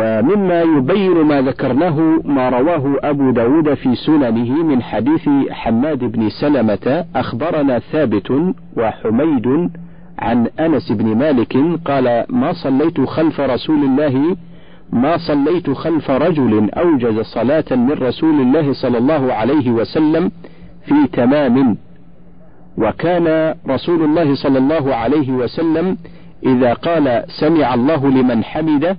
ومما يبين ما ذكرناه ما رواه أبو داود في سننه من حديث حماد بن سلمة أخبرنا ثابت وحميد عن أنس بن مالك قال ما صليت خلف رسول الله ما صليت خلف رجل أوجز صلاة من رسول الله صلى الله عليه وسلم في تمام. وكان رسول الله صلى الله عليه وسلم إذا قال سمع الله لمن حمده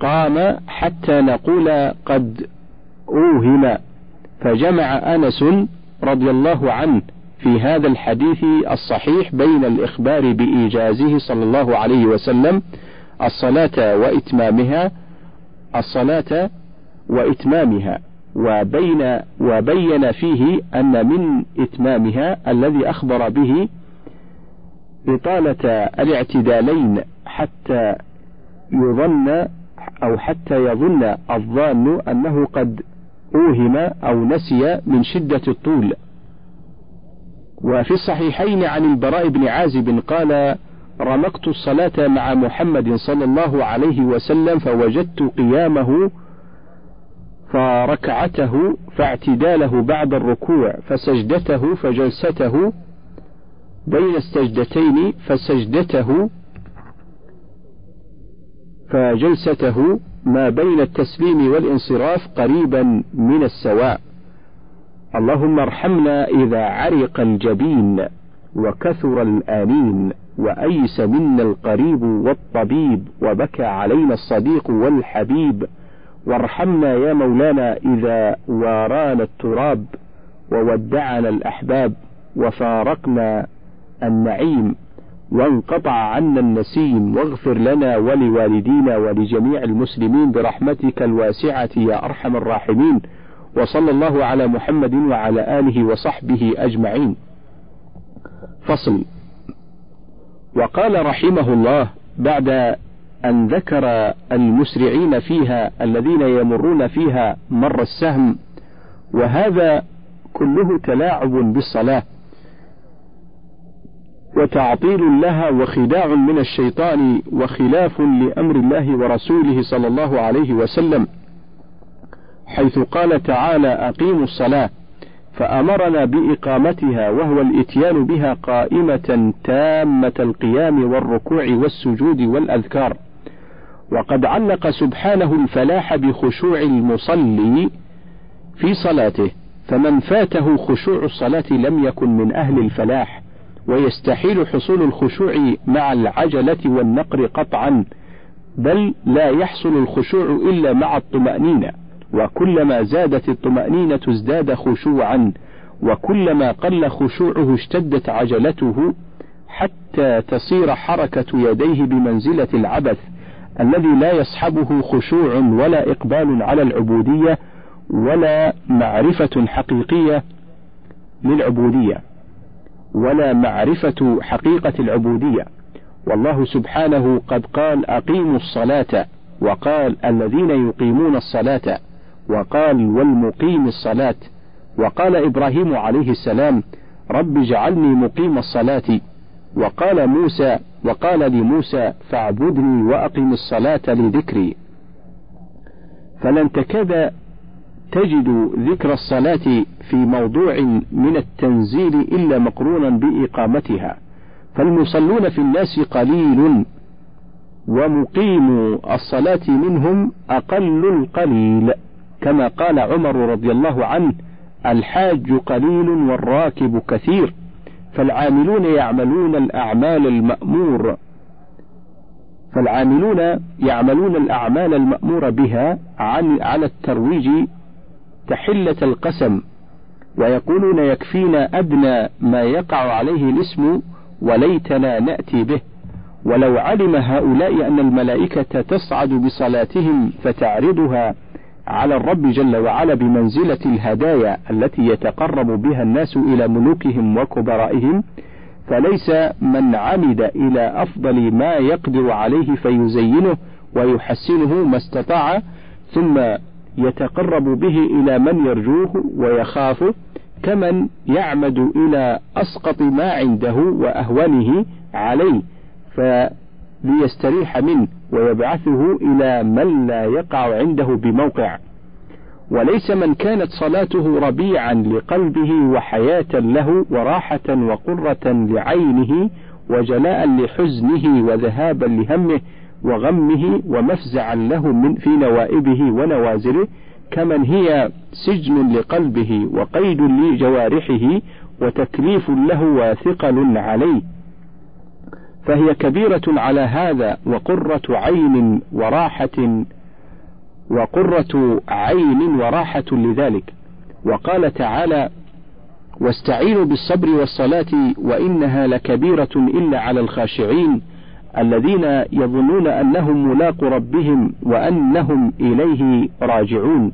قام حتى نقول قد أوهم فجمع أنس رضي الله عنه في هذا الحديث الصحيح بين الإخبار بإيجازه صلى الله عليه وسلم الصلاة وإتمامها الصلاة وإتمامها وبين وبين فيه أن من إتمامها الذي أخبر به إطالة الاعتدالين حتى يظن أو حتى يظن الظان أنه قد أوهم أو نسي من شدة الطول. وفي الصحيحين عن البراء بن عازب قال رمقت الصلاة مع محمد صلى الله عليه وسلم فوجدت قيامه فركعته فاعتداله بعد الركوع فسجدته فجلسته بين السجدتين فسجدته فجلسته ما بين التسليم والانصراف قريبا من السواء. اللهم ارحمنا إذا عرق الجبين وكثر الآنين وأيس منا القريب والطبيب وبكى علينا الصديق والحبيب. وارحمنا يا مولانا إذا وارانا التراب وودعنا الأحباب. وفارقنا النعيم. وانقطع عنا النسيم واغفر لنا ولوالدينا ولجميع المسلمين برحمتك الواسعة يا أرحم الراحمين. وصلى الله على محمد وعلى آله وصحبه أجمعين. فصل. وقال رحمه الله بعد أن ذكر المسرعين فيها الذين يمرون فيها مر السهم وهذا كله تلاعب بالصلاة. وتعطيل لها وخداع من الشيطان وخلاف لأمر الله ورسوله صلى الله عليه وسلم حيث قال تعالى أقيموا الصلاة فأمرنا بإقامتها وهو الإتيان بها قائمة تامة القيام والركوع والسجود والأذكار. وقد علق سبحانه الفلاح بخشوع المصلي في صلاته فمن فاته خشوع الصلاة لم يكن من أهل الفلاح. ويستحيل حصول الخشوع مع العجلة والنقر قطعا بل لا يحصل الخشوع إلا مع الطمأنينة وكلما زادت الطمأنينة ازداد خشوعا وكلما قل خشوعه اشتدت عجلته حتى تصير حركة يديه بمنزلة العبث الذي لا يصحبه خشوع ولا إقبال على العبودية ولا معرفة حقيقية للعبودية. ولا معرفة حقيقة العبودية. والله سبحانه قد قال أقيموا الصلاة وقال الذين يقيمون الصلاة وقال والمقيم الصلاة. وقال إبراهيم عليه السلام رب اجعلني مقيم الصلاة. وقال موسى وقال لموسى فاعبدني وأقم الصلاة لذكري. فلن تكاد تجد ذكر الصلاة في موضوع من التنزيل إلا مقرونا بإقامتها فالمصلون في الناس قليل ومقيم الصلاة منهم أقل القليل كما قال عمر رضي الله عنه الحاج قليل والراكب كثير فالعاملون يعملون الأعمال المأمور فالعاملون يعملون الأعمال المأمور بها عن على الترويج تحلة القسم ويقولون يكفينا أدنى ما يقع عليه الاسم وليتنا نأتي به. ولو علم هؤلاء أن الملائكة تصعد بصلاتهم فتعرضها على الرب جل وعلا بمنزلة الهدايا التي يتقرب بها الناس إلى ملوكهم وكبرائهم فليس من عمد إلى أفضل ما يقدر عليه فيزينه ويحسنه ما استطاع ثم يتقرب به إلى من يرجوه ويخافه كمن يعمد إلى أسقط ما عنده وأهونه عليه ليستريح منه ويبعثه إلى من لا يقع عنده بموقع. وليس من كانت صلاته ربيعا لقلبه وحياة له وراحة وقرة لعينه وجلاء لحزنه وذهابا لهمه وغمه ومفزعا له من في نوائبه ونوازله كمن هي سجن لقلبه وقيد لجوارحه وتكليف له وثقل عليه. فهي كبيرة على هذا وقرة عين وراحة وقرة عين وراحة لذلك. وقال تعالى واستعينوا بالصبر والصلاة وإنها لكبيرة إلا على الخاشعين. الذين يظنون أنهم ملاق ربهم وأنهم إليه راجعون.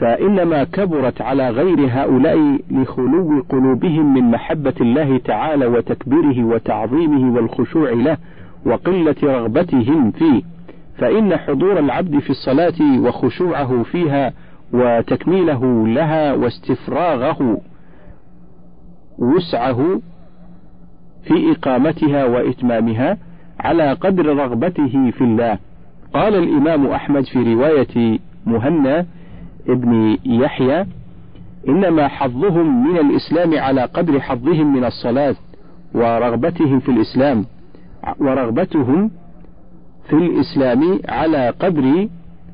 فإنما كبرت على غير هؤلاء لخلو قلوبهم من محبة الله تعالى وتكبيره وتعظيمه والخشوع له وقلة رغبتهم فيه. فإن حضور العبد في الصلاة وخشوعه فيها وتكميله لها واستفراغه وسعه في إقامتها وإتمامها على قدر رغبته في الله. قال الإمام أحمد في رواية مهنا ابن يحيى إنما حظهم من الإسلام على قدر حظهم من الصلاة ورغبتهم في الإسلام ورغبتهم في الإسلام على قدر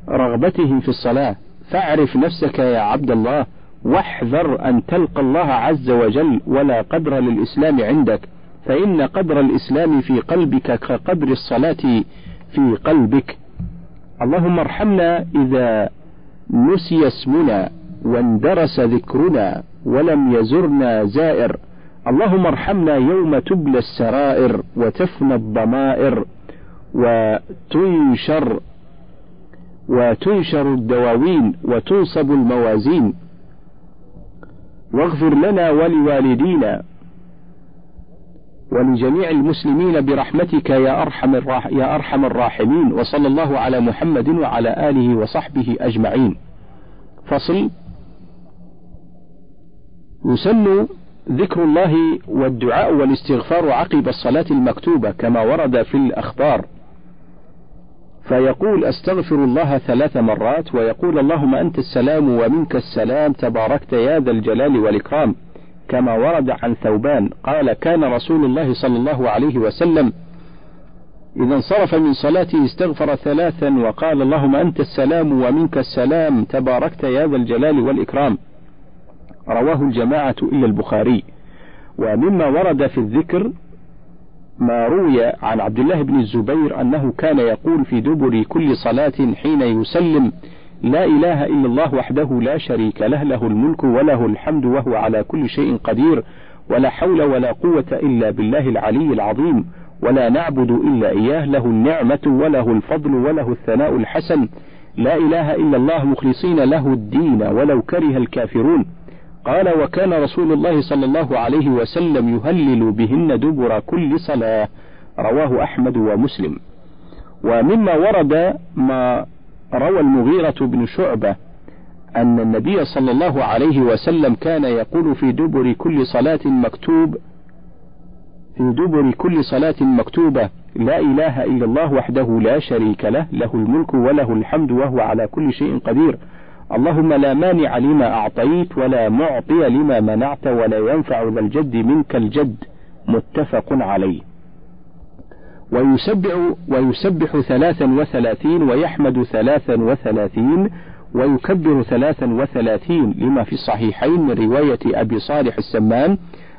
رغبتهم في الصلاة. فاعرف نفسك يا عبد الله واحذر أن تلقى الله عز وجل ولا قدر للإسلام عندك. فإن قدر الإسلام في قلبك كقدر الصلاة في قلبك. اللهم ارحمنا إذا نسي اسمنا واندرس ذكرنا ولم يزرنا زائر. اللهم ارحمنا يوم تبلى السرائر وتفنى الضمائر وتنشر وتنشر الدواوين وتنصب الموازين. واغفر لنا ولوالدينا ولجميع المسلمين برحمتك يا أرحم الراح يا أرحم الراحمين وصلى الله على محمد وعلى آله وصحبه أجمعين. فصل. يسن ذكر الله والدعاء والاستغفار عقب الصلاة المكتوبة كما ورد في الأخبار. فيقول أستغفر الله ثلاث مرات ويقول اللهم أنت السلام ومنك السلام تباركت يا ذا الجلال والإكرام. كما ورد عن ثوبان قال كان رسول الله صلى الله عليه وسلم إذا انصرف من صلاته استغفر ثلاثا وقال اللهم أنت السلام ومنك السلام تباركت يا ذا الجلال والإكرام. رواه الجماعة إلا البخاري. ومما ورد في الذكر ما روي عن عبد الله بن الزبير أنه كان يقول في دبر كل صلاة حين يسلم لا إله إلا الله وحده لا شريك له له الملك وله الحمد وهو على كل شيء قدير ولا حول ولا قوة إلا بالله العلي العظيم ولا نعبد إلا إياه له النعمة وله الفضل وله الثناء الحسن. لا إله إلا الله مخلصين له الدين ولو كره الكافرون. قال وكان رسول الله صلى الله عليه وسلم يهلل بهن دبر كل صلاة رواه أحمد ومسلم. ومما ورد ما روى المغيرة بن شعبة أن النبي صلى الله عليه وسلم كان يقول في دبر كل صلاة مكتوب في دبر كل صلاة مكتوبة لا إله إلا الله وحده لا شريك له له الملك وله الحمد وهو على كل شيء قدير. اللهم لا مانع لما أعطيت ولا معطي لما منعت ولا ينفع ذا الجد منك الجد. متفق عليه. ويسبح ويسبح ثلاثا وثلاثين ويحمد ثلاثا وثلاثين ويكبر ثلاثا وثلاثين لما في الصحيحين من رواية أبي صالح السمان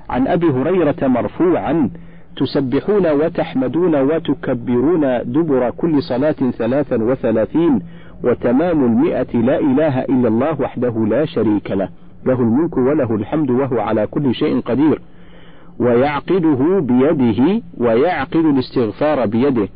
عن أبي هريرة مرفوعا تسبحون وتحمدون وتكبرون دبر كل صلاة ثلاثا وثلاثين وتمام المئة لا إله إلا الله وحده لا شريك له. له الملك وله الحمد وهو على كل شيء قدير. ويعقده بيده ويعقد الاستغفار بيده.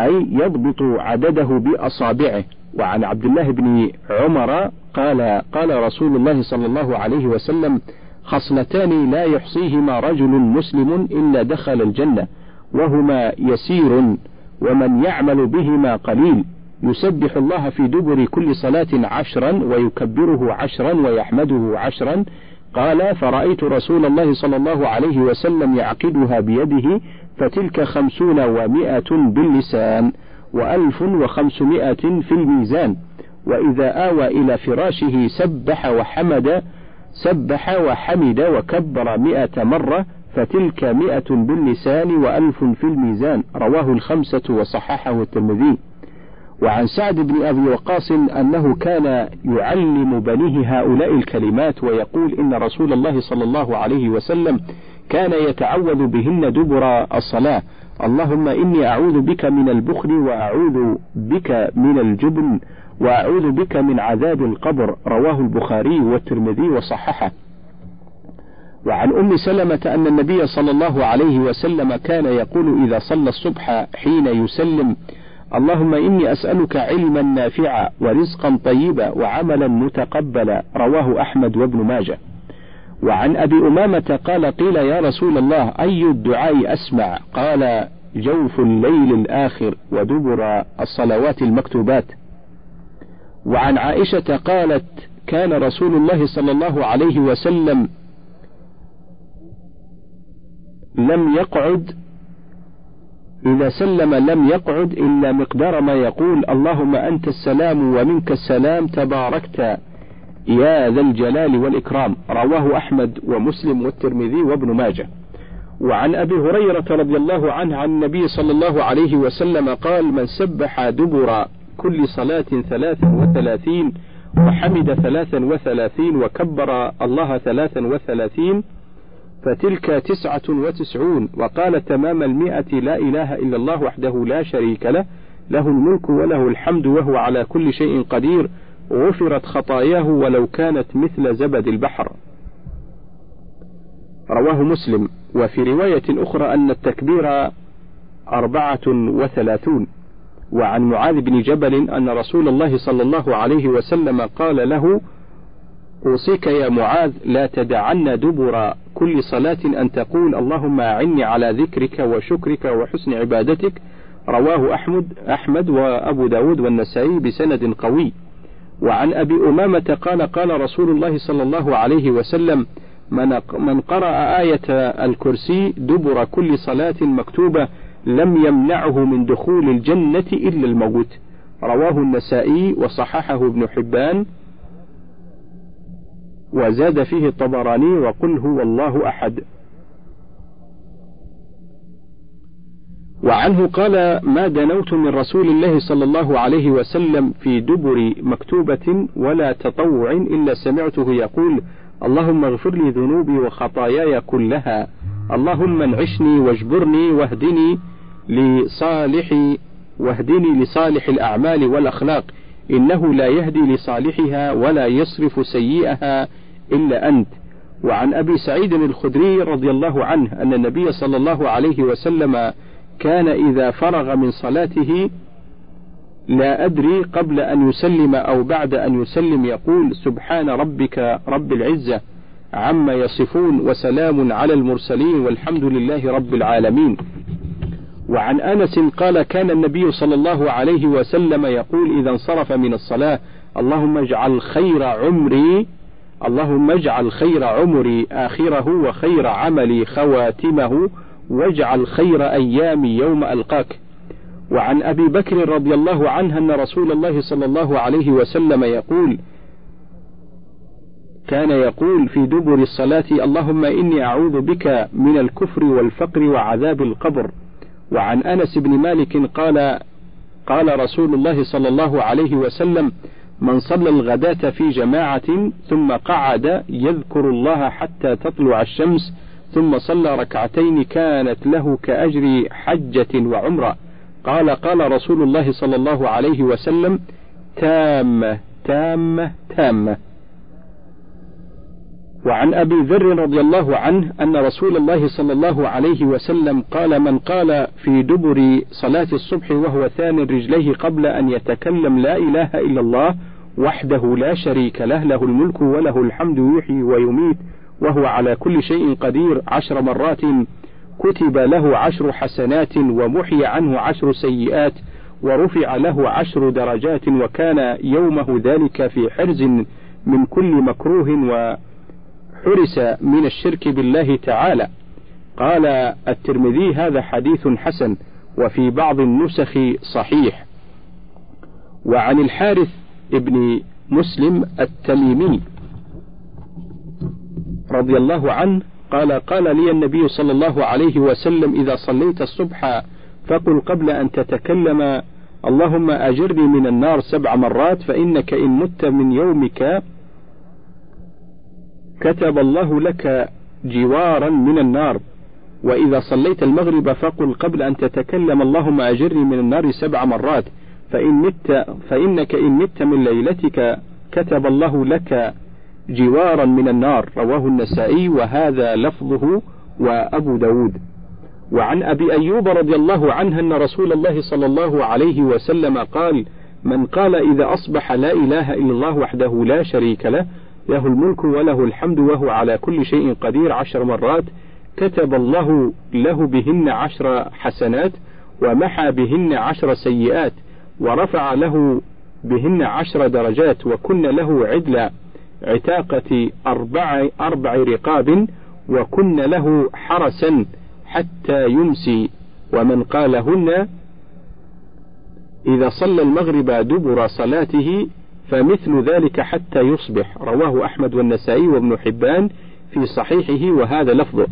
أي يضبط عدده بأصابعه. وعن عبد الله بن عمر قال قال رسول الله صلى الله عليه وسلم خصلتان لا يحصيهما رجل مسلم إلا دخل الجنة وهما يسير ومن يعمل بهما قليل. يسبح الله في دبر كل صلاة عشرا ويكبره عشرا ويحمده عشرا قال فرأيت رسول الله صلى الله عليه وسلم يعقدها بيده فتلك خمسون ومائة باللسان وألف وخمسمائة في الميزان. وإذا آوى إلى فراشه سبح وحمد سبح وحمد وكبر مئة مرة فتلك مئة باللسان وألف في الميزان. رواه الخمسة وصححه الترمذي. وعن سعد بن أبي وقاص أنه كان يعلم بنيه هؤلاء الكلمات ويقول إن رسول الله صلى الله عليه وسلم كان يتعوذ بهن دبر الصلاة. اللهم إني أعوذ بك من البخل وأعوذ بك من الجبن وأعوذ بك من عذاب القبر. رواه البخاري والترمذي وصححه. وعن أم سلمة أن النبي صلى الله عليه وسلم كان يقول إذا صلى الصبح حين يسلم اللهم إني أسألك علما نافعا ورزقا طيبا وعملا متقبلا رواه أحمد وابن ماجه. وعن أبي أمامة قال قيل يا رسول الله أي الدعاء أسمع؟ قال جوف الليل الآخر ودبر الصلوات المكتوبات. وعن عائشة قالت كان رسول الله صلى الله عليه وسلم لم يقعد إذا سلم لم يقعد إلا مقدار ما يقول اللهم أنت السلام ومنك السلام تباركت. يا ذا الجلال والإكرام. رواه أحمد ومسلم والترمذي وابن ماجه. وعن أبي هريرة رضي الله عنه عن النبي صلى الله عليه وسلم قال من سبح دبر كل صلاة ثلاثا وثلاثين وحمد ثلاثا وثلاثين وكبر الله ثلاثا وثلاثين فتلك تسعة وتسعون وقال تمام المئة لا إله إلا الله وحده لا شريك له له الملك وله الحمد وهو على كل شيء قدير غفرت خطاياه ولو كانت مثل زبد البحر. رواه مسلم. وفي رواية أخرى أن التكبير أربعة وثلاثون. وعن معاذ بن جبل أن رسول الله صلى الله عليه وسلم قال له أوصيك يا معاذ لا تدعن دبر كل صلاة أن تقول اللهم أعني على ذكرك وشكرك وحسن عبادتك. رواه أحمد أحمد وأبو داود والنسائي بسند قوي. وعن أبي أمامة قال قال رسول الله صلى الله عليه وسلم من, قرأ آية الكرسي دبر كل صلاة مكتوبة لم يمنعه من دخول الجنة إلا الموت رواه النسائي وصححه ابن حبان. وزاد فيه الطبراني وقل هو الله أحد. وعنه قال ما دنوت من رسول الله صلى الله عليه وسلم في دبر مكتوبة ولا تطوع إلا سمعته يقول اللهم اغفر لي ذنوبي وخطاياي كلها اللهم انعشني واجبرني واهدني لصالح واهدني لصالح الأعمال والأخلاق إنه لا يهدي لصالحها ولا يصرف سيئها إلا أنت. وعن أبي سعيد الخدري رضي الله عنه أن النبي صلى الله عليه وسلم كان إذا فرغ من صلاته لا أدري قبل أن يسلم أو بعد أن يسلم يقول سبحان ربك رب العزة عما يصفون وسلام على المرسلين والحمد لله رب العالمين. وعن أنس قال كان النبي صلى الله عليه وسلم يقول إذا انصرف من الصلاة اللهم اجعل خير عمري اللهم اجعل خير عمري آخره وخير عملي خواتمه واجعل خير أيامي يوم ألقاك. وعن أبي بكر رضي الله عنه أن رسول الله صلى الله عليه وسلم يقول كان يقول في دبر الصلاة اللهم إني أعوذ بك من الكفر والفقر وعذاب القبر. وعن أنس بن مالك قال قال رسول الله صلى الله عليه وسلم من صلى الغداة في جماعة ثم قعد يذكر الله حتى تطلع الشمس ثم صلى ركعتين كانت له كأجر حجة وعمرة. قال قال رسول الله صلى الله عليه وسلم تامة تامة تامة. وعن أبي ذر رضي الله عنه أن رسول الله صلى الله عليه وسلم قال من قال في دبر صلاة الصبح وهو ثاني رجليه قبل أن يتكلم لا إله إلا الله وحده لا شريك له له الملك وله الحمد يحيي ويميت وهو على كل شيء قدير عشر مرات كتب له عشر حسنات ومحي عنه عشر سيئات ورفع له عشر درجات وكان يومه ذلك في حرز من كل مكروه و حرس من الشرك بالله تعالى. قال الترمذي هذا حديث حسن وفي بعض النسخ صحيح. وعن الحارث ابن مسلم التميمي رضي الله عنه قال قال لي النبي صلى الله عليه وسلم إذا صليت الصبح فقل قبل أن تتكلم اللهم أجرني من النار سبع مرات فإنك إن مت من يومك كتب الله لك جوارا من النار وإذا صليت المغرب فقل قبل أن تتكلم اللهم أجرني من النار سبع مرات فإن مت فإنك إن مت من ليلتك كتب الله لك جوارا من النار رواه النسائي وهذا لفظه وأبو داود. وعن أبي أيوب رضي الله عنه أن رسول الله صلى الله عليه وسلم قال من قال إذا أصبح لا إله إلا الله وحده لا شريك له له الملك وله الحمد وهو على كل شيء قدير عشر مرات كتب الله له بهن عشر حسنات ومحى بهن عشر سيئات ورفع له بهن عشر درجات وكن له عدل عتاقة أربع, أربع رقاب وكن له حرسا حتى يمسي ومن قالهن إذا صلى المغرب دبر صلاته فمثل ذلك حتى يصبح. رواه أحمد والنسائي وابن حبان في صحيحه وهذا لفظه.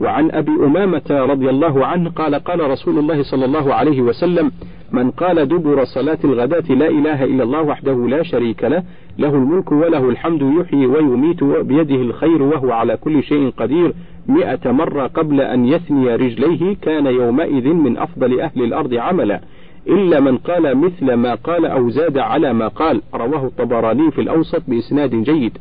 وعن أبي أمامة رضي الله عنه قال قال رسول الله صلى الله عليه وسلم من قال دبر صلاة الغداة لا إله إلا الله وحده لا شريك له له الملك وله الحمد يحيي ويميت بيده الخير وهو على كل شيء قدير. مئة مرة قبل أن يثني رجليه كان يومئذ من أفضل أهل الأرض عملا. إلا من قال مثل ما قال أو زاد على ما قال. رواه الطبراني في الأوسط بإسناد جيد.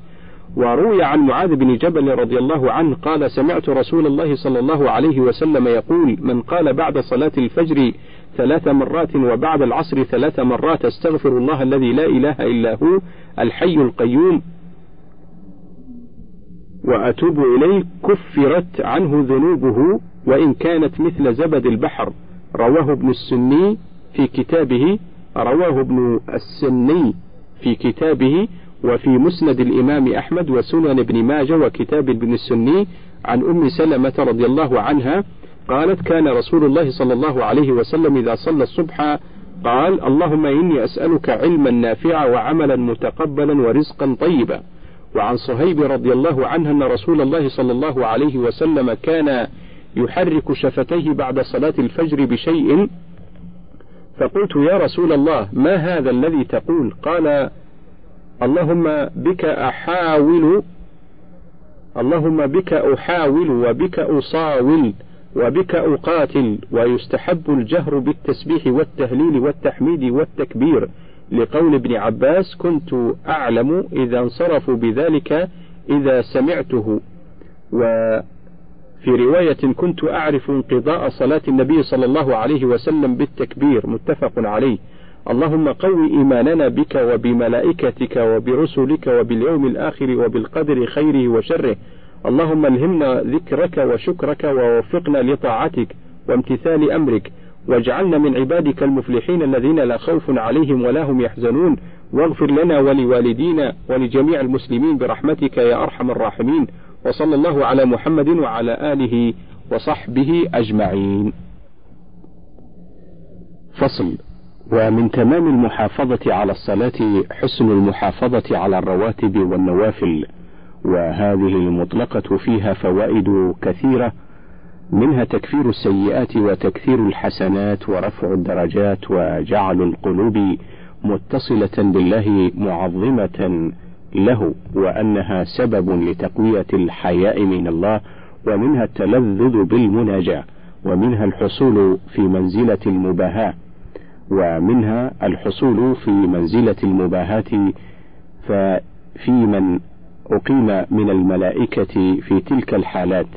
وروي عن معاذ بن جبل رضي الله عنه قال سمعت رسول الله صلى الله عليه وسلم يقول من قال بعد صلاة الفجر ثلاث مرات وبعد العصر ثلاث مرات استغفر الله الذي لا إله إلا هو الحي القيوم وأتوب إليه كفرت عنه ذنوبه وإن كانت مثل زبد البحر. رواه ابن السني في كتابه رواه ابن السني في كتابه وفي مسند الإمام أحمد وسنن ابن ماجه وكتاب ابن السني عن أم سلمة رضي الله عنها قالت كان رسول الله صلى الله عليه وسلم إذا صلى الصبح قال اللهم إني أسألك علما نافعا وعملا متقبلا ورزقا طيبا وعن صهيب رضي الله عنه أن رسول الله صلى الله عليه وسلم كان يحرك شفتيه بعد صلاة الفجر بشيء فقلت يا رسول الله ما هذا الذي تقول؟ قال اللهم بك أحاول اللهم بك أحاول وبك أصاول وبك أقاتل ويستحب الجهر بالتسبيح والتهليل والتحميد والتكبير. لقول ابن عباس كنت أعلم إذا انصرفوا بذلك إذا سمعته. وفي رواية كنت أعرف انقضاء صلاة النبي صلى الله عليه وسلم بالتكبير متفق عليه. اللهم قو إيماننا بك وبملائكتك وبرسلك وباليوم الآخر وبالقدر خيره وشره. اللهم ألهمنا ذكرك وشكرك ووفقنا لطاعتك وامتثال أمرك. واجعلنا من عبادك المفلحين الذين لا خوف عليهم ولا هم يحزنون. واغفر لنا ولوالدينا ولجميع المسلمين برحمتك يا أرحم الراحمين. وصلى الله على محمد وعلى آله وصحبه أجمعين. فصل. ومن تمام المحافظة على الصلاة حسن المحافظة على الرواتب والنوافل. وهذه المطلقة فيها فوائد كثيرة منها تكفير السيئات وتكثير الحسنات ورفع الدرجات وجعل القلوب متصلة بالله معظمة له وأنها سبب لتقوية الحياء من الله ومنها التلذذ بالمناجاة ومنها الحصول في منزلة المباهاة ومنها الحصول في منزلة المباهاة ففي من أقيم من الملائكة في تلك الحالات.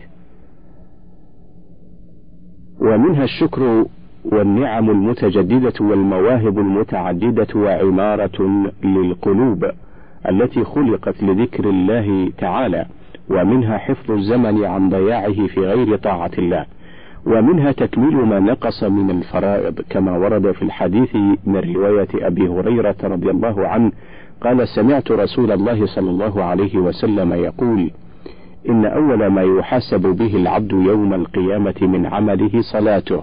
ومنها الشكر والنعم المتجددة والمواهب المتعددة وعمارة للقلوب. التي خلقت لذكر الله تعالى ومنها حفظ الزمن عن ضياعه في غير طاعة الله ومنها تكميل ما نقص من الفرائض كما ورد في الحديث من رواية أبي هريرة رضي الله عنه قال سمعت رسول الله صلى الله عليه وسلم يقول إن أول ما يحاسب به العبد يوم القيامة من عمله صلاته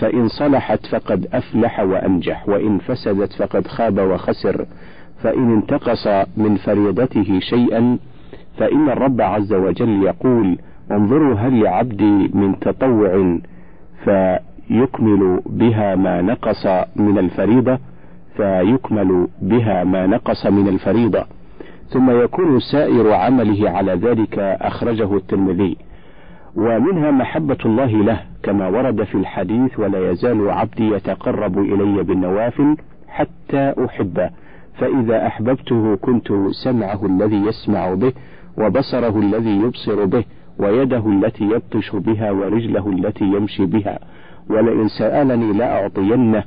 فإن صلحت فقد أفلح وأنجح وإن فسدت فقد خاب وخسر فإن انتقص من فريضته شيئا فإن الرب عز وجل يقول انظروا هل لعبدي من تطوع فيكمل بها ما نقص من الفريضة فيكمل بها ما نقص من الفريضة. ثم يكون سائر عمله على ذلك أخرجه الترمذي. ومنها محبة الله له كما ورد في الحديث ولا يزال عبدي يتقرب إلي بالنوافل حتى أحبه. فإذا أحببته كنت سمعه الذي يسمع به وبصره الذي يبصر به ويده التي يبطش بها ورجله التي يمشي بها. ولئن سألني لأعطينه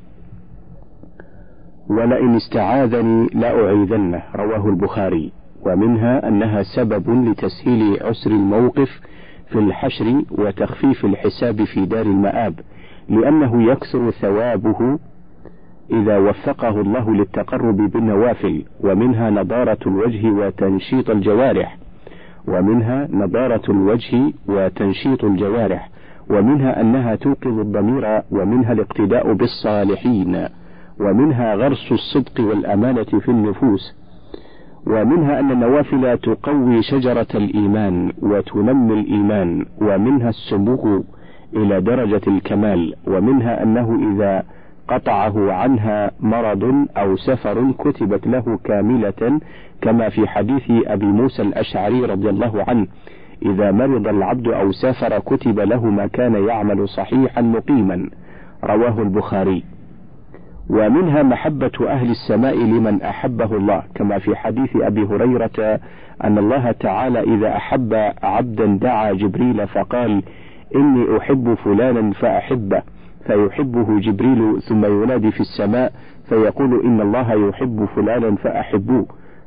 ولئن استعاذني لأعيذنه. رواه البخاري. ومنها أنها سبب لتسهيل عسر الموقف في الحشر وتخفيف الحساب في دار المآب لأنه يكثر ثوابه إذا وفقه الله للتقرب بالنوافل ومنها نضارة الوجه وتنشيط الجوارح ومنها نضارة الوجه وتنشيط الجوارح ومنها أنها توقظ الضمير ومنها الاقتداء بالصالحين ومنها غرس الصدق والأمانة في النفوس ومنها أن النوافل تقوي شجرة الإيمان وتنمي الإيمان ومنها السمو إلى درجة الكمال ومنها أنه إذا قطعه عنها مرض أو سفر كتبت له كاملة كما في حديث أبي موسى الأشعري رضي الله عنه إذا مرض العبد أو سافر كتب له ما كان يعمل صحيحا مقيما. رواه البخاري. ومنها محبة أهل السماء لمن أحبه الله كما في حديث أبي هريرة أن الله تعالى إذا أحب عبدا دعا جبريل فقال إني أحب فلانا فأحبه. فيحبه جبريل ثم ينادي في السماء فيقول إن الله يحب فلانا فأحبوه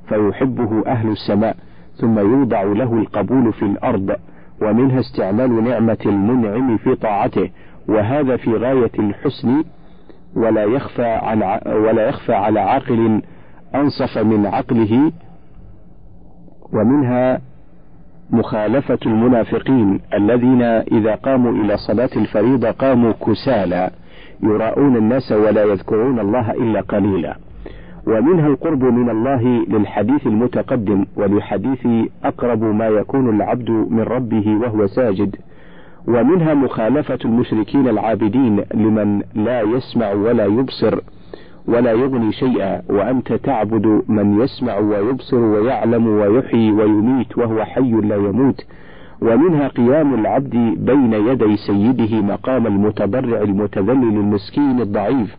فيحبه أهل السماء ثم يوضع له القبول في الأرض ومنها استعمال نعمة المنعم في طاعته وهذا في غاية الحسن ولا يخفى عن ولا يخفى على عاقل أنصف من عقله ومنها مخالفة المنافقين الذين إذا قاموا إلى صلاة الفريضة قاموا كسالى يراءون الناس ولا يذكرون الله إلا قليلا. ومنها القرب من الله للحديث المتقدم ولحديث أقرب ما يكون العبد من ربه وهو ساجد. ومنها مخالفة المشركين العابدين لمن لا يسمع ولا يبصر. ولا يغني شيئا وأنت تعبد من يسمع ويبصر ويعلم ويحيي ويميت وهو حي لا يموت. ومنها قيام العبد بين يدي سيده مقام المتضرع المتذلل المسكين الضعيف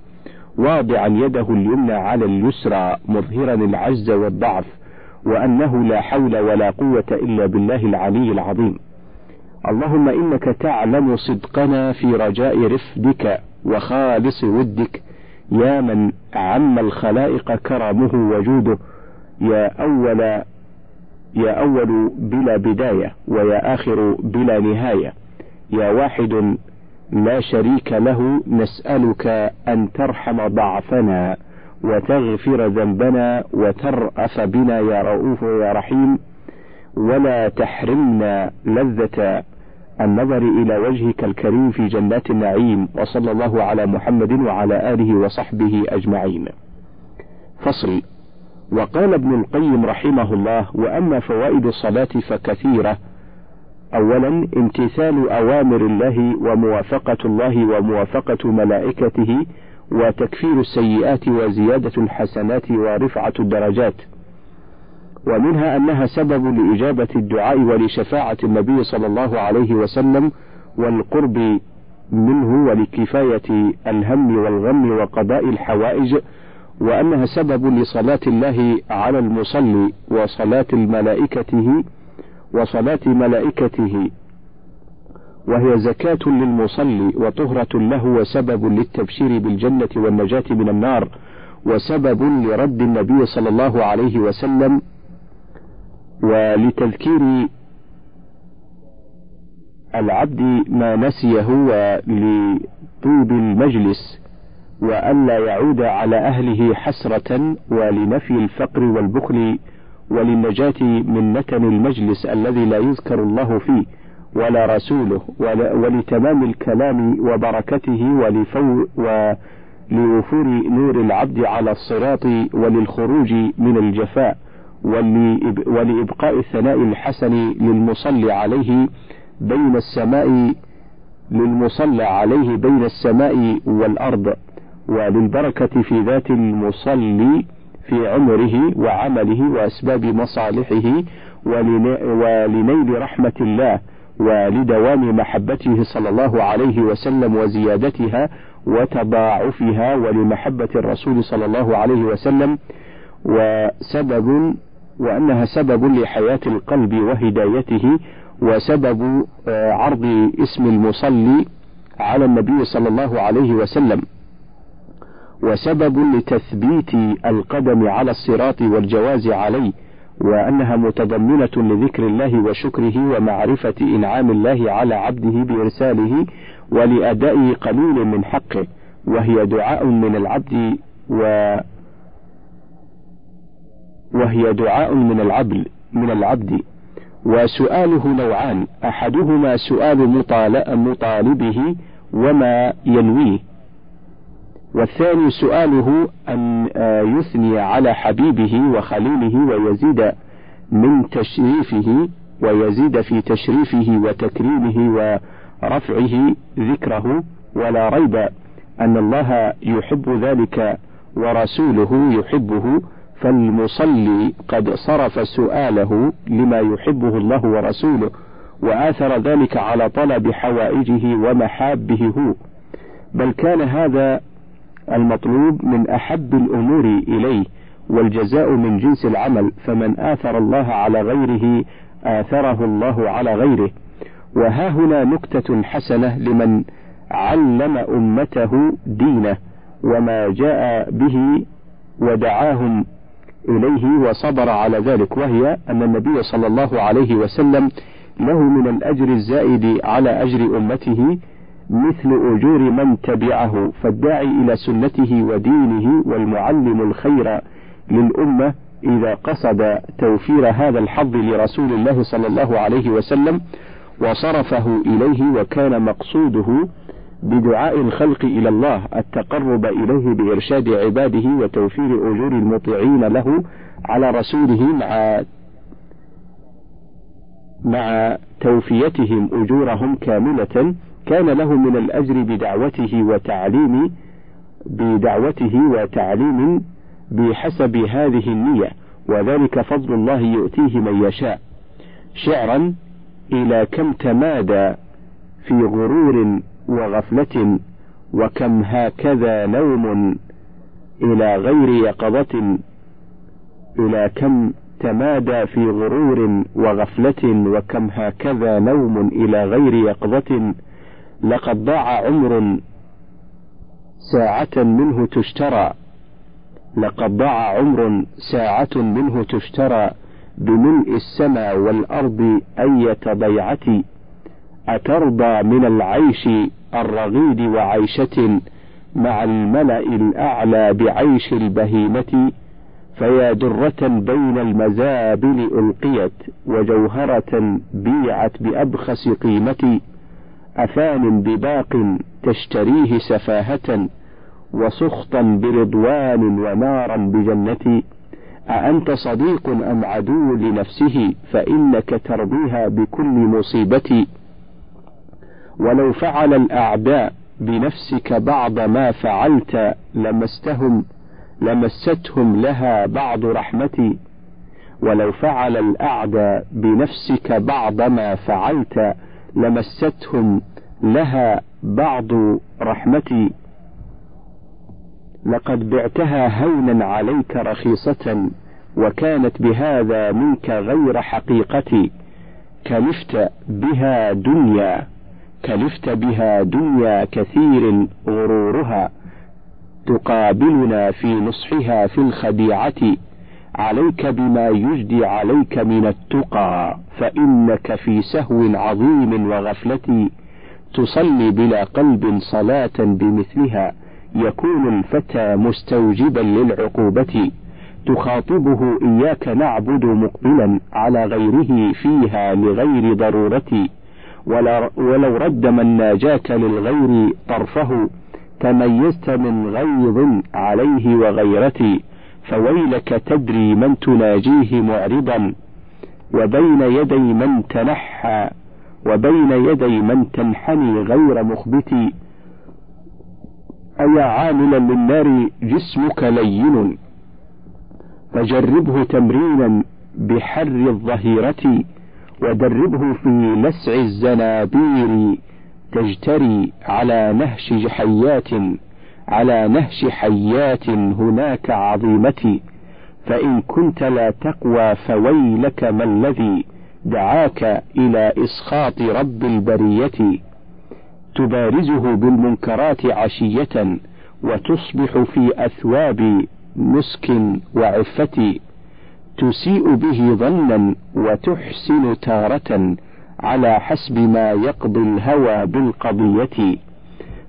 واضعا يده اليمنى على اليسرى مظهرا العجز والضعف وأنه لا حول ولا قوة إلا بالله العلي العظيم. اللهم إنك تعلم صدقنا في رجاء رفدك وخالص ودك. يا من عم الخلائق كرمه وجوده يا أول يا أول بلا بداية ويا آخر بلا نهاية. يا واحد لا شريك له نسألك أن ترحم ضعفنا وتغفر ذنبنا وترأف بنا يا رؤوف يا رحيم. ولا تحرمنا لذة النظر إلى وجهك الكريم في جنات النعيم وصلى الله على محمد وعلى آله وصحبه أجمعين. فصل وقال ابن القيم رحمه الله وأما فوائد الصلاة فكثيرة أولا امتثال أوامر الله وموافقة الله وموافقة ملائكته وتكفير السيئات وزيادة الحسنات ورفعة الدرجات ومنها أنها سبب لإجابة الدعاء ولشفاعة النبي صلى الله عليه وسلم والقرب منه ولكفاية الهم والغم وقضاء الحوائج وأنها سبب لصلاة الله على المصلي وصلاة الملائكته وصلاة ملائكته. وهي زكاة للمصلي وطهرة له وسبب للتبشير بالجنة والنجاة من النار وسبب لرد النبي صلى الله عليه وسلم ولتذكير العبد ما نسيه ولطيب المجلس وألا يعود على أهله حسرة ولنفي الفقر والبخل وللنجاة من نتن المجلس الذي لا يذكر الله فيه ولا رسوله ولتمام الكلام وبركته ولفو ولوفور نور العبد على الصراط وللخروج من الجفاء. ولإبقاء الثناء الحسن للمصلي عليه بين السماء للمصلى عليه بين السماء والأرض وللبركة في ذات المصلي في عمره وعمله وأسباب مصالحه ولنيل رحمة الله ولدوام محبته صلى الله عليه وسلم وزيادتها وتضاعفها ولمحبة الرسول صلى الله عليه وسلم وسبب وأنها سبب لحياة القلب وهدايته وسبب آه، عرض اسم المصلي على النبي صلى الله عليه وسلم. وسبب لتثبيت القدم على الصراط والجواز عليه وأنها متضمنة لذكر الله وشكره ومعرفة إنعام الله على عبده بإرساله ولأداء قليل من حقه وهي دعاء من العبد و وهي دعاء من العبد من العبد. وسؤاله نوعان أحدهما سؤال مطالبه وما ينويه. والثاني سؤاله أن آه، يثني على حبيبه وخليله ويزيد من تشريفه ويزيد في تشريفه وتكريمه ورفعه ذكره. ولا ريب أن الله يحب ذلك ورسوله يحبه. فالمصلي قد صرف سؤاله لما يحبه الله ورسوله وآثر ذلك على طلب حوائجه ومحابه هو. بل كان هذا المطلوب من أحب الأمور إليه والجزاء من جنس العمل فمن آثر الله على غيره آثره الله على غيره. وها هنا نكتة حسنة لمن علم أمته دينه وما جاء به ودعاهم إليه وصبر على ذلك وهي أن النبي صلى الله عليه وسلم له من الأجر الزائد على أجر أمته مثل أجور من تبعه فالداعي إلى سنته ودينه والمعلم الخير للأمة إذا قصد توفير هذا الحظ لرسول الله صلى الله عليه وسلم وصرفه إليه وكان مقصوده بدعاء الخلق إلى الله التقرب إليه بإرشاد عباده وتوفير أجور المطيعين له على رسوله مع مع توفيتهم أجورهم كاملة. كان له من الأجر بدعوته وتعليم بدعوته وتعليم بحسب هذه النية وذلك فضل الله يؤتيه من يشاء. شعرا إلى كم تمادى في غرور وغفلة وكم هكذا نوم إلى غير يقظة إلى كم تمادى في غرور وغفلة وكم هكذا نوم إلى غير يقظة لقد ضاع عمر ساعة منه تشترى لقد ضاع عمر ساعة منه تشترى بملء السماء والأرض أية ضيعة أترضى من العيش الرغيد وعيشة مع الملأ الأعلى بعيش البهيمة فيا درة بين المزابل ألقيت وجوهرة بيعت بأبخس قيمة أفان بباق تشتريه سفاهة وسخطا برضوان ونارا بجنة أأنت صديق أم عدو لنفسه؟ فإنك ترضيها بكل مصيبة ولو فعل الأعداء بنفسك بعض ما فعلت لمستهم لمستهم لها بعض رحمتي. ولو فعل الأعداء بنفسك بعض ما فعلت لمستهم لها بعض رحمتي. لقد بعتها هونا عليك رخيصة وكانت بهذا منك غير حقيقتي. كلفت بها دنيا. كلفت بها دنيا كثير غرورها تقابلنا في نصحها في الخديعة. عليك بما يجدي عليك من التقى فإنك في سهو عظيم وغفلة. تصلي بلا قلب صلاة بمثلها يكون الفتى مستوجبا للعقوبة. تخاطبه إياك نعبد مقبلا على غيره فيها لغير ضرورتي ولو رد من ناجاك للغير طرفه تميزت من غيظ عليه وغيرتي فويلك تدري من تناجيه معرضا وبين يدي من تنحى وبين يدي من تنحني غير مخبتي. أيا عاملا للنار جسمك لين. فجربه تمرينا بحر الظهيرة. ودربه في لسع الزنابير تجتري على نهش حيات على نهش حيات هناك عظيمة. فإن كنت لا تقوى فويلك ما الذي دعاك إلى إسخاط رب البرية. تبارزه بالمنكرات عشية وتصبح في أثواب مسك وعفة. تسيء به ظنا وتحسن تارة على حسب ما يقضي الهوى بالقضية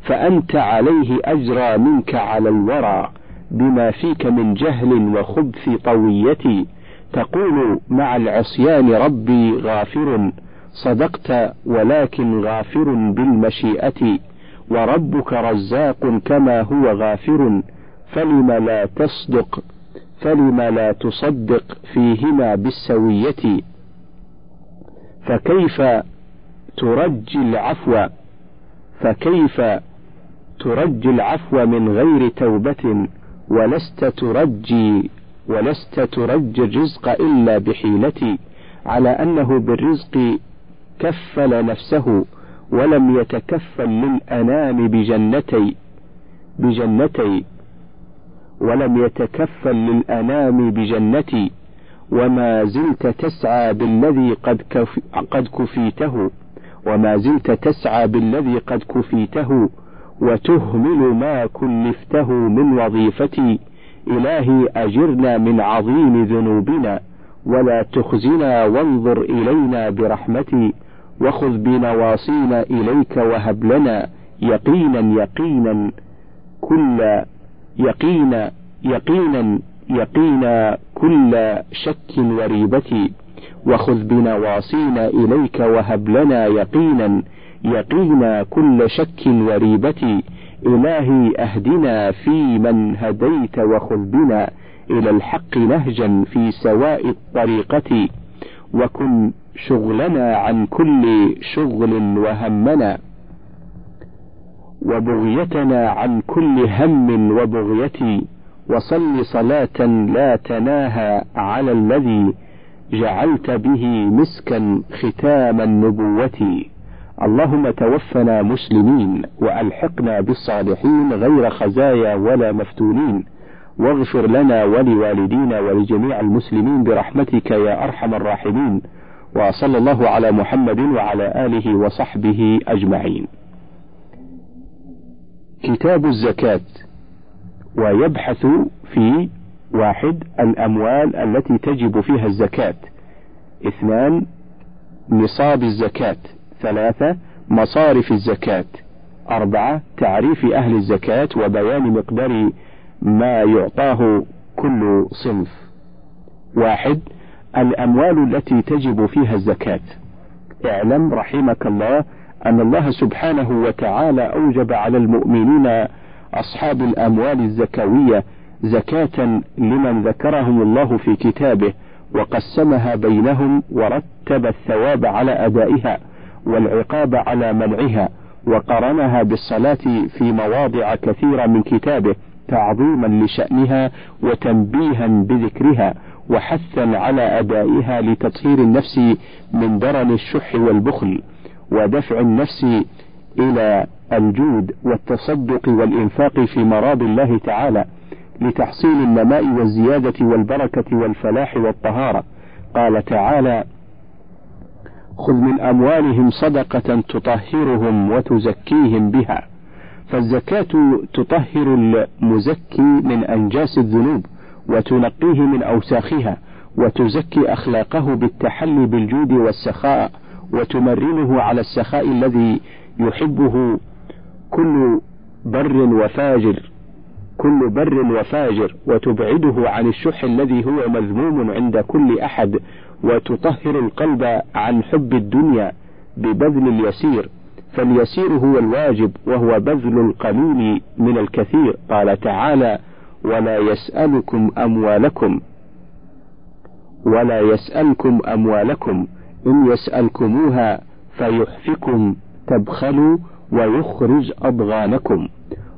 فأنت عليه أجرى منك على الورى بما فيك من جهل وخبث طوية. تقول مع العصيان ربي غافر صدقت ولكن غافر بالمشيئة. وربك رزاق كما هو غافر فلم لا تصدق؟ فلم لا تصدق فيهما بالسوية. فكيف ترجي العفو؟ فكيف ترجي العفو من غير توبة؟ ولست ترجي ولست ترجي الرزق إلا بحيلتي على أنه بالرزق كفل نفسه ولم يتكفل للأنام بجنتي بجنتي. ولم يتكفل للأنام بجنتي وما زلت تسعى بالذي قد, كف قد كفيته وما زلت تسعى بالذي قد كفيته وتهمل ما كلفته من وظيفتي. إلهي أجرنا من عظيم ذنوبنا ولا تخزنا وانظر إلينا برحمتي وخذ بنواصينا إليك وهب لنا يقينا يقينا كل يقينا يقينا يقينا كل شك وريبة. وخذ بنواصينا إليك وهب لنا يقينا. يقينا كل شك وريبة. إلهي أهدنا في من هديت وخذ بنا. إلى الحق نهجا في سواء الطريقة. وكن شغلنا عن كل شغل وهمنا. وبغيتنا عن كل هم وبغية وصل صلاة لا تناهى على الذي جعلت به مسكا ختام النبوة. اللهم توفنا مسلمين وألحقنا بالصالحين غير خزايا ولا مفتونين. واغفر لنا ولوالدينا ولجميع المسلمين برحمتك يا أرحم الراحمين. وصلى الله على محمد وعلى آله وصحبه أجمعين. كتاب الزكاة ويبحث في واحد الأموال التي تجب فيها الزكاة. اثنان نصاب الزكاة. ثلاثة مصارف الزكاة. أربعة تعريف أهل الزكاة وبيان مقدار ما يعطاه كل صنف. واحد الأموال التي تجب فيها الزكاة. اعلم رحمك الله أن الله سبحانه وتعالى أوجب على المؤمنين أصحاب الأموال الزكوية زكاة لمن ذكرهم الله في كتابه وقسمها بينهم ورتب الثواب على أدائها والعقاب على منعها وقرنها بالصلاة في مواضع كثيرة من كتابه تعظيما لشأنها وتنبيها بذكرها وحثا على أدائها لتطهير النفس من درن الشح والبخل. ودفع النفس إلى الجود والتصدق والإنفاق في مراض الله تعالى لتحصيل النماء والزيادة والبركة والفلاح والطهارة. قال تعالى خذ من أموالهم صدقة تطهرهم وتزكيهم بها. فالزكاة تطهر المزكي من أنجاس الذنوب وتنقيه من أوساخها وتزكي أخلاقه بالتحلي بالجود والسخاء وتمرنه على السخاء الذي يحبه كل بر وفاجر كل بر وفاجر وتبعده عن الشح الذي هو مذموم عند كل أحد وتطهر القلب عن حب الدنيا ببذل اليسير. فاليسير هو الواجب وهو بذل القليل من الكثير. قال تعالى ولا يسألكم أموالكم ولا يسألكم أموالكم إن يسألكموها فيحفكم تبخلوا ويخرج أضغانكم.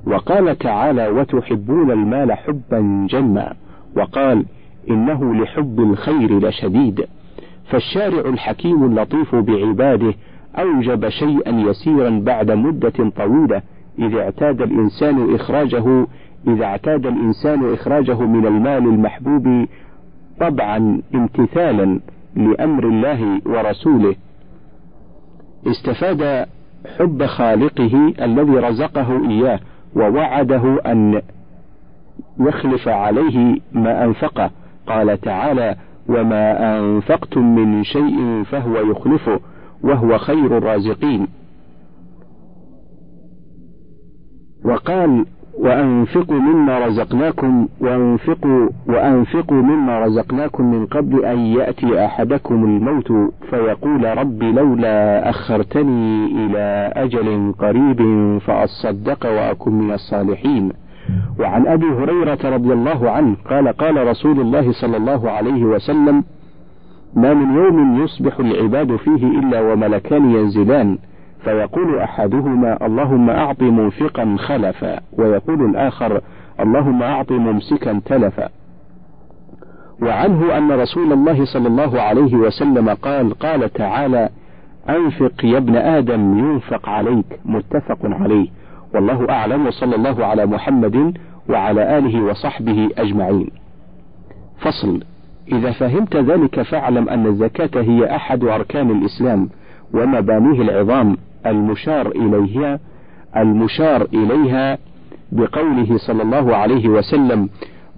وقال تعالى وتحبون المال حبا جما وقال إنه لحب الخير لشديد فالشارع الحكيم اللطيف بعباده أوجب شيئا يسيرا بعد مدة طويلة إذا اعتاد الإنسان إخراجه إذا اعتاد الإنسان إخراجه من المال المحبوب طبعا امتثالا لأمر الله ورسوله. استفاد حب خالقه الذي رزقه إياه ووعده أن يخلف عليه ما أنفقه. قال تعالى وما أنفقتم من شيء فهو يخلفه وهو خير الرازقين. وقال وأنفقوا مما رزقناكم وأنفقوا وأنفقوا مما رزقناكم من قبل أن يأتي أحدكم الموت فيقول رب لولا أخرتني إلى أجل قريب فأصدق وأكن من الصالحين. وعن أبي هريرة رضي الله عنه قال قال رسول الله صلى الله عليه وسلم: ما من يوم يصبح العباد فيه إلا وملكان ينزلان فيقول أحدهما اللهم أعط منفقا خلفا ويقول الآخر اللهم أعط ممسكا تلفا. وعنه أن رسول الله صلى الله عليه وسلم قال قال تعالى أنفق يا ابن آدم ينفق عليك متفق عليه. والله أعلم وصلى الله على محمد وعلى آله وصحبه أجمعين. فصل إذا فهمت ذلك فاعلم أن الزكاة هي أحد أركان الإسلام ومبانيه العظام. المشار إليها المشار إليها بقوله صلى الله عليه وسلم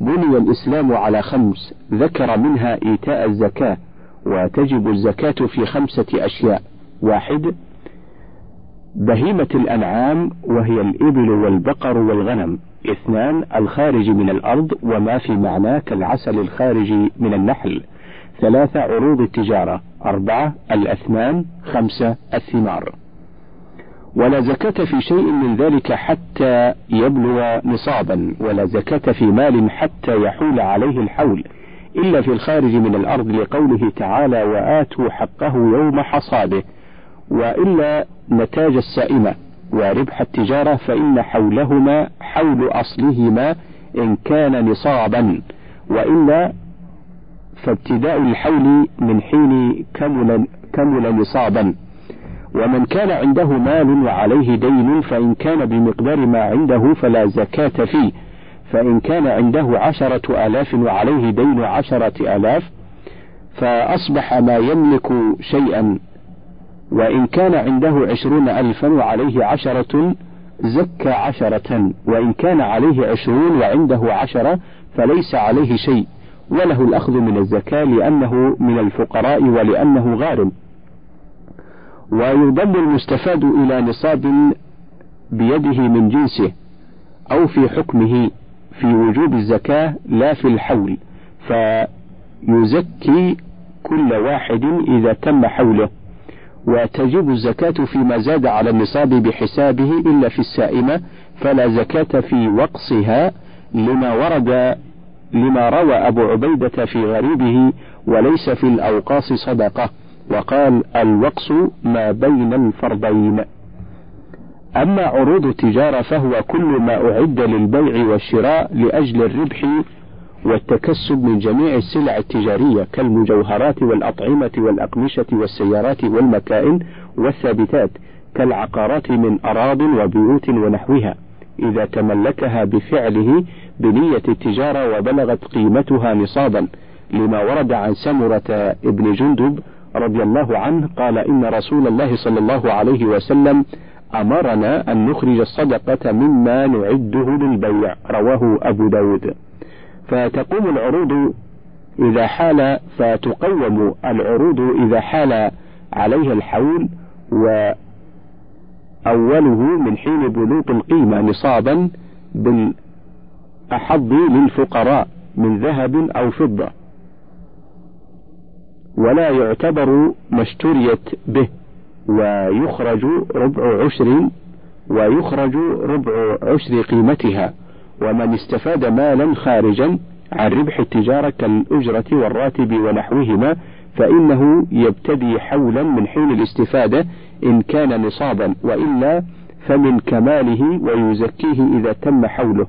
بني الإسلام على خمس ذكر منها إيتاء الزكاة وتجب الزكاة في خمسة أشياء واحد بهيمة الأنعام وهي الإبل والبقر والغنم. اثنان الخارج من الأرض وما في معناه كالعسل الخارج من النحل. ثلاثة عروض التجارة. أربعة الأثمان خمسة الثمار. ولا زكاة في شيء من ذلك حتى يبلغ نصابا ولا زكاة في مال حتى يحول عليه الحول إلا في الخارج من الأرض لقوله تعالى وآتوا حقه يوم حصاده وإلا نتاج السائمة وربح التجارة فإن حولهما حول أصلهما إن كان نصابا. وإلا فابتداء الحول من حين كمل, كمل نصابا. ومن كان عنده مال وعليه دين فإن كان بمقدار ما عنده فلا زكاة فيه فإن كان عنده عشرة آلاف وعليه دين عشرة آلاف فأصبح ما يملك شيئا. وإن كان عنده عشرون ألفا وعليه عشرة زكى عشرة. وإن كان عليه عشرون وعنده عشرة فليس عليه شيء. وله الأخذ من الزكاة لأنه من الفقراء ولأنه غارم. ويضم المستفاد إلى نصاب بيده من جنسه أو في حكمه في وجوب الزكاة لا في الحول فيزكي كل واحد إذا تم حوله وتجب الزكاة فيما زاد على النصاب بحسابه إلا في السائمة فلا زكاة في وقصها لما ورد لما روى أبو عبيدة في غريبه وليس في الأوقاص صدقة. وقال الوقص ما بين الفرضين. أما عروض التجارة فهو كل ما أعد للبيع والشراء لأجل الربح والتكسب من جميع السلع التجارية كالمجوهرات والأطعمة والأقمشة والسيارات والمكائن والثابتات كالعقارات من أراض وبيوت ونحوها إذا تملكها بفعله بنية التجارة وبلغت قيمتها نصابا لما ورد عن سمرة ابن جندب رضي الله عنه قال إن رسول الله صلى الله عليه وسلم أمرنا أن نخرج الصدقة مما نعده للبيع رواه أبو داود. فتقوم العروض إذا حال فتقوم العروض إذا حال عليها الحول وأوله من حين بلوغ القيمة نصابا أحظ للفقراء من ذهب أو فضة. ولا يعتبر ما اشتريت به ويخرج ربع عشر ويخرج ربع عشر قيمتها. ومن استفاد مالا خارجا عن ربح التجارة كالأجرة والراتب ونحوهما فإنه يبتدي حولا من حين الاستفادة إن كان نصابا وإلا فمن كماله ويزكيه إذا تم حوله.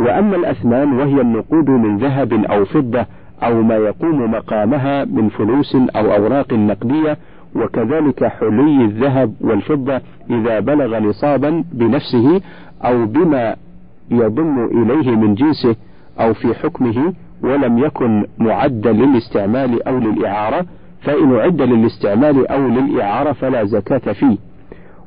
وأما الأثمان وهي النقود من ذهب أو فضة أو ما يقوم مقامها من فلوس أو أوراق نقدية وكذلك حلي الذهب والفضة إذا بلغ نصابا بنفسه أو بما يضم إليه من جنسه أو في حكمه ولم يكن معدا للاستعمال أو للإعارة فإن أعد للاستعمال أو للإعارة فلا زكاة فيه.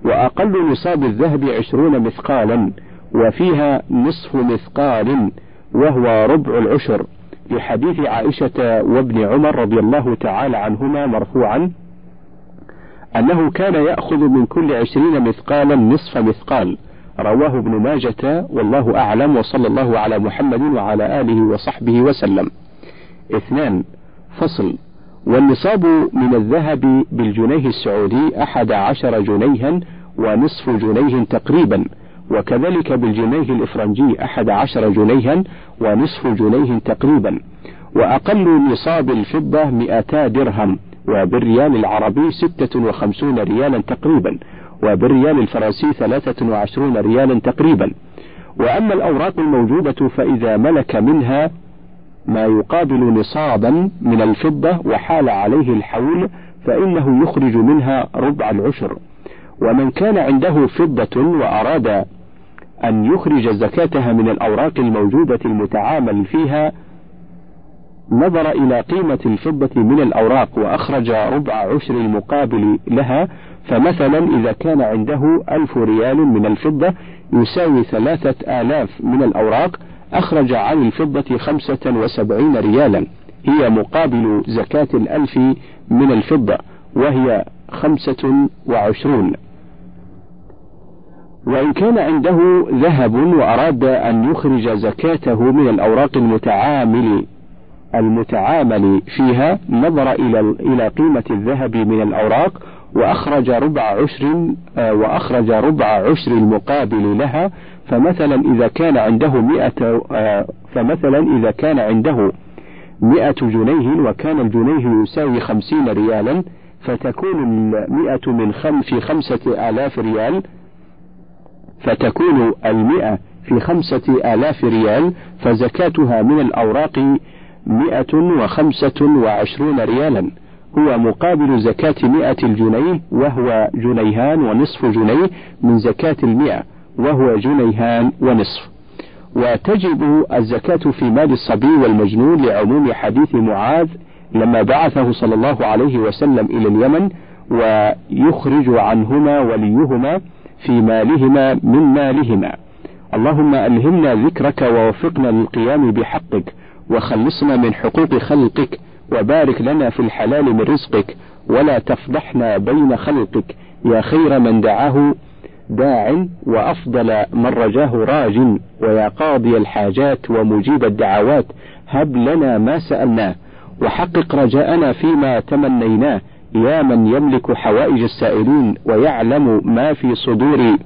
وأقل نصاب الذهب عشرون مثقالا وفيها نصف مثقال وهو ربع العشر. لحديث عائشة وابن عمر رضي الله تعالى عنهما مرفوعا أنه كان يأخذ من كل عشرين مثقالا نصف مثقال. رواه ابن ماجة والله أعلم وصلى الله على محمد وعلى آله وصحبه وسلم. اثنان فصل. والنصاب من الذهب بالجنيه السعودي أحد عشر جنيها ونصف جنيه تقريبا. وكذلك بالجنيه الإفرنجي أحد عشر جنيها ونصف جنيه تقريبا وأقل نصاب الفضة مئتا درهم وبالريال العربي ستة وخمسون ريالا تقريبا وبالريال الفرنسي ثلاثة وعشرون ريالا تقريبا. وأما الأوراق الموجودة فإذا ملك منها ما يقابل نصابا من الفضة وحال عليه الحول فإنه يخرج منها ربع العشر. ومن كان عنده فضة وأراد أن يخرج زكاتها من الأوراق الموجودة المتعامل فيها نظر إلى قيمة الفضة من الأوراق وأخرج ربع عشر المقابل لها فمثلا إذا كان عنده ألف ريال من الفضة يساوي ثلاثة آلاف من الأوراق أخرج عن الفضة خمسة وسبعين ريالا. هي مقابل زكاة الألف من الفضة وهي خمسة وعشرون. وإن كان عنده ذهب وأراد أن يخرج زكاته من الأوراق المتعامل المتعامل فيها نظر إلى إلى قيمة الذهب من الأوراق وأخرج ربع عشر آه، وأخرج ربع عشر المقابل لها فمثلا إذا كان عنده مئة آه، فمثلا إذا كان عنده مئة جنيه وكان الجنيه يساوي خمسين ريالا فتكون المئة من خم في خمسة آلاف ريال فتكون المئة في خمسة آلاف ريال فزكاتها من الأوراق مئة وخمسة وعشرون ريالا. هو مقابل زكاة مئة الجنيه وهو جنيهان ونصف جنيه من زكاة المئة وهو جنيهان ونصف. وتجب الزكاة في مال الصبي والمجنون لعموم حديث معاذ لما بعثه صلى الله عليه وسلم إلى اليمن ويخرج عنهما وليهما. في مالهما من مالهما. اللهم ألهمنا ذكرك ووفقنا للقيام بحقك وخلصنا من حقوق خلقك وبارك لنا في الحلال من رزقك ولا تفضحنا بين خلقك. يا خير من دعاه داع وأفضل من رجاه راج ويا قاضي الحاجات ومجيب الدعوات. هب لنا ما سألناه وحقق رجاءنا فيما تمنيناه. يا من يملك حوائج السائلين ويعلم ما في صدور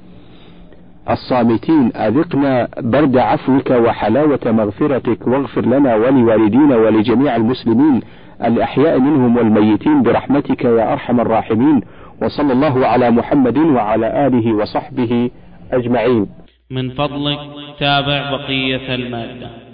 الصامتين أذقنا برد عفوك وحلاوة مغفرتك واغفر لنا ولوالدينا ولجميع المسلمين الأحياء منهم والميتين برحمتك يا أرحم الراحمين وصلى الله على محمد وعلى آله وصحبه أجمعين. من فضلك تابع بقية المادة.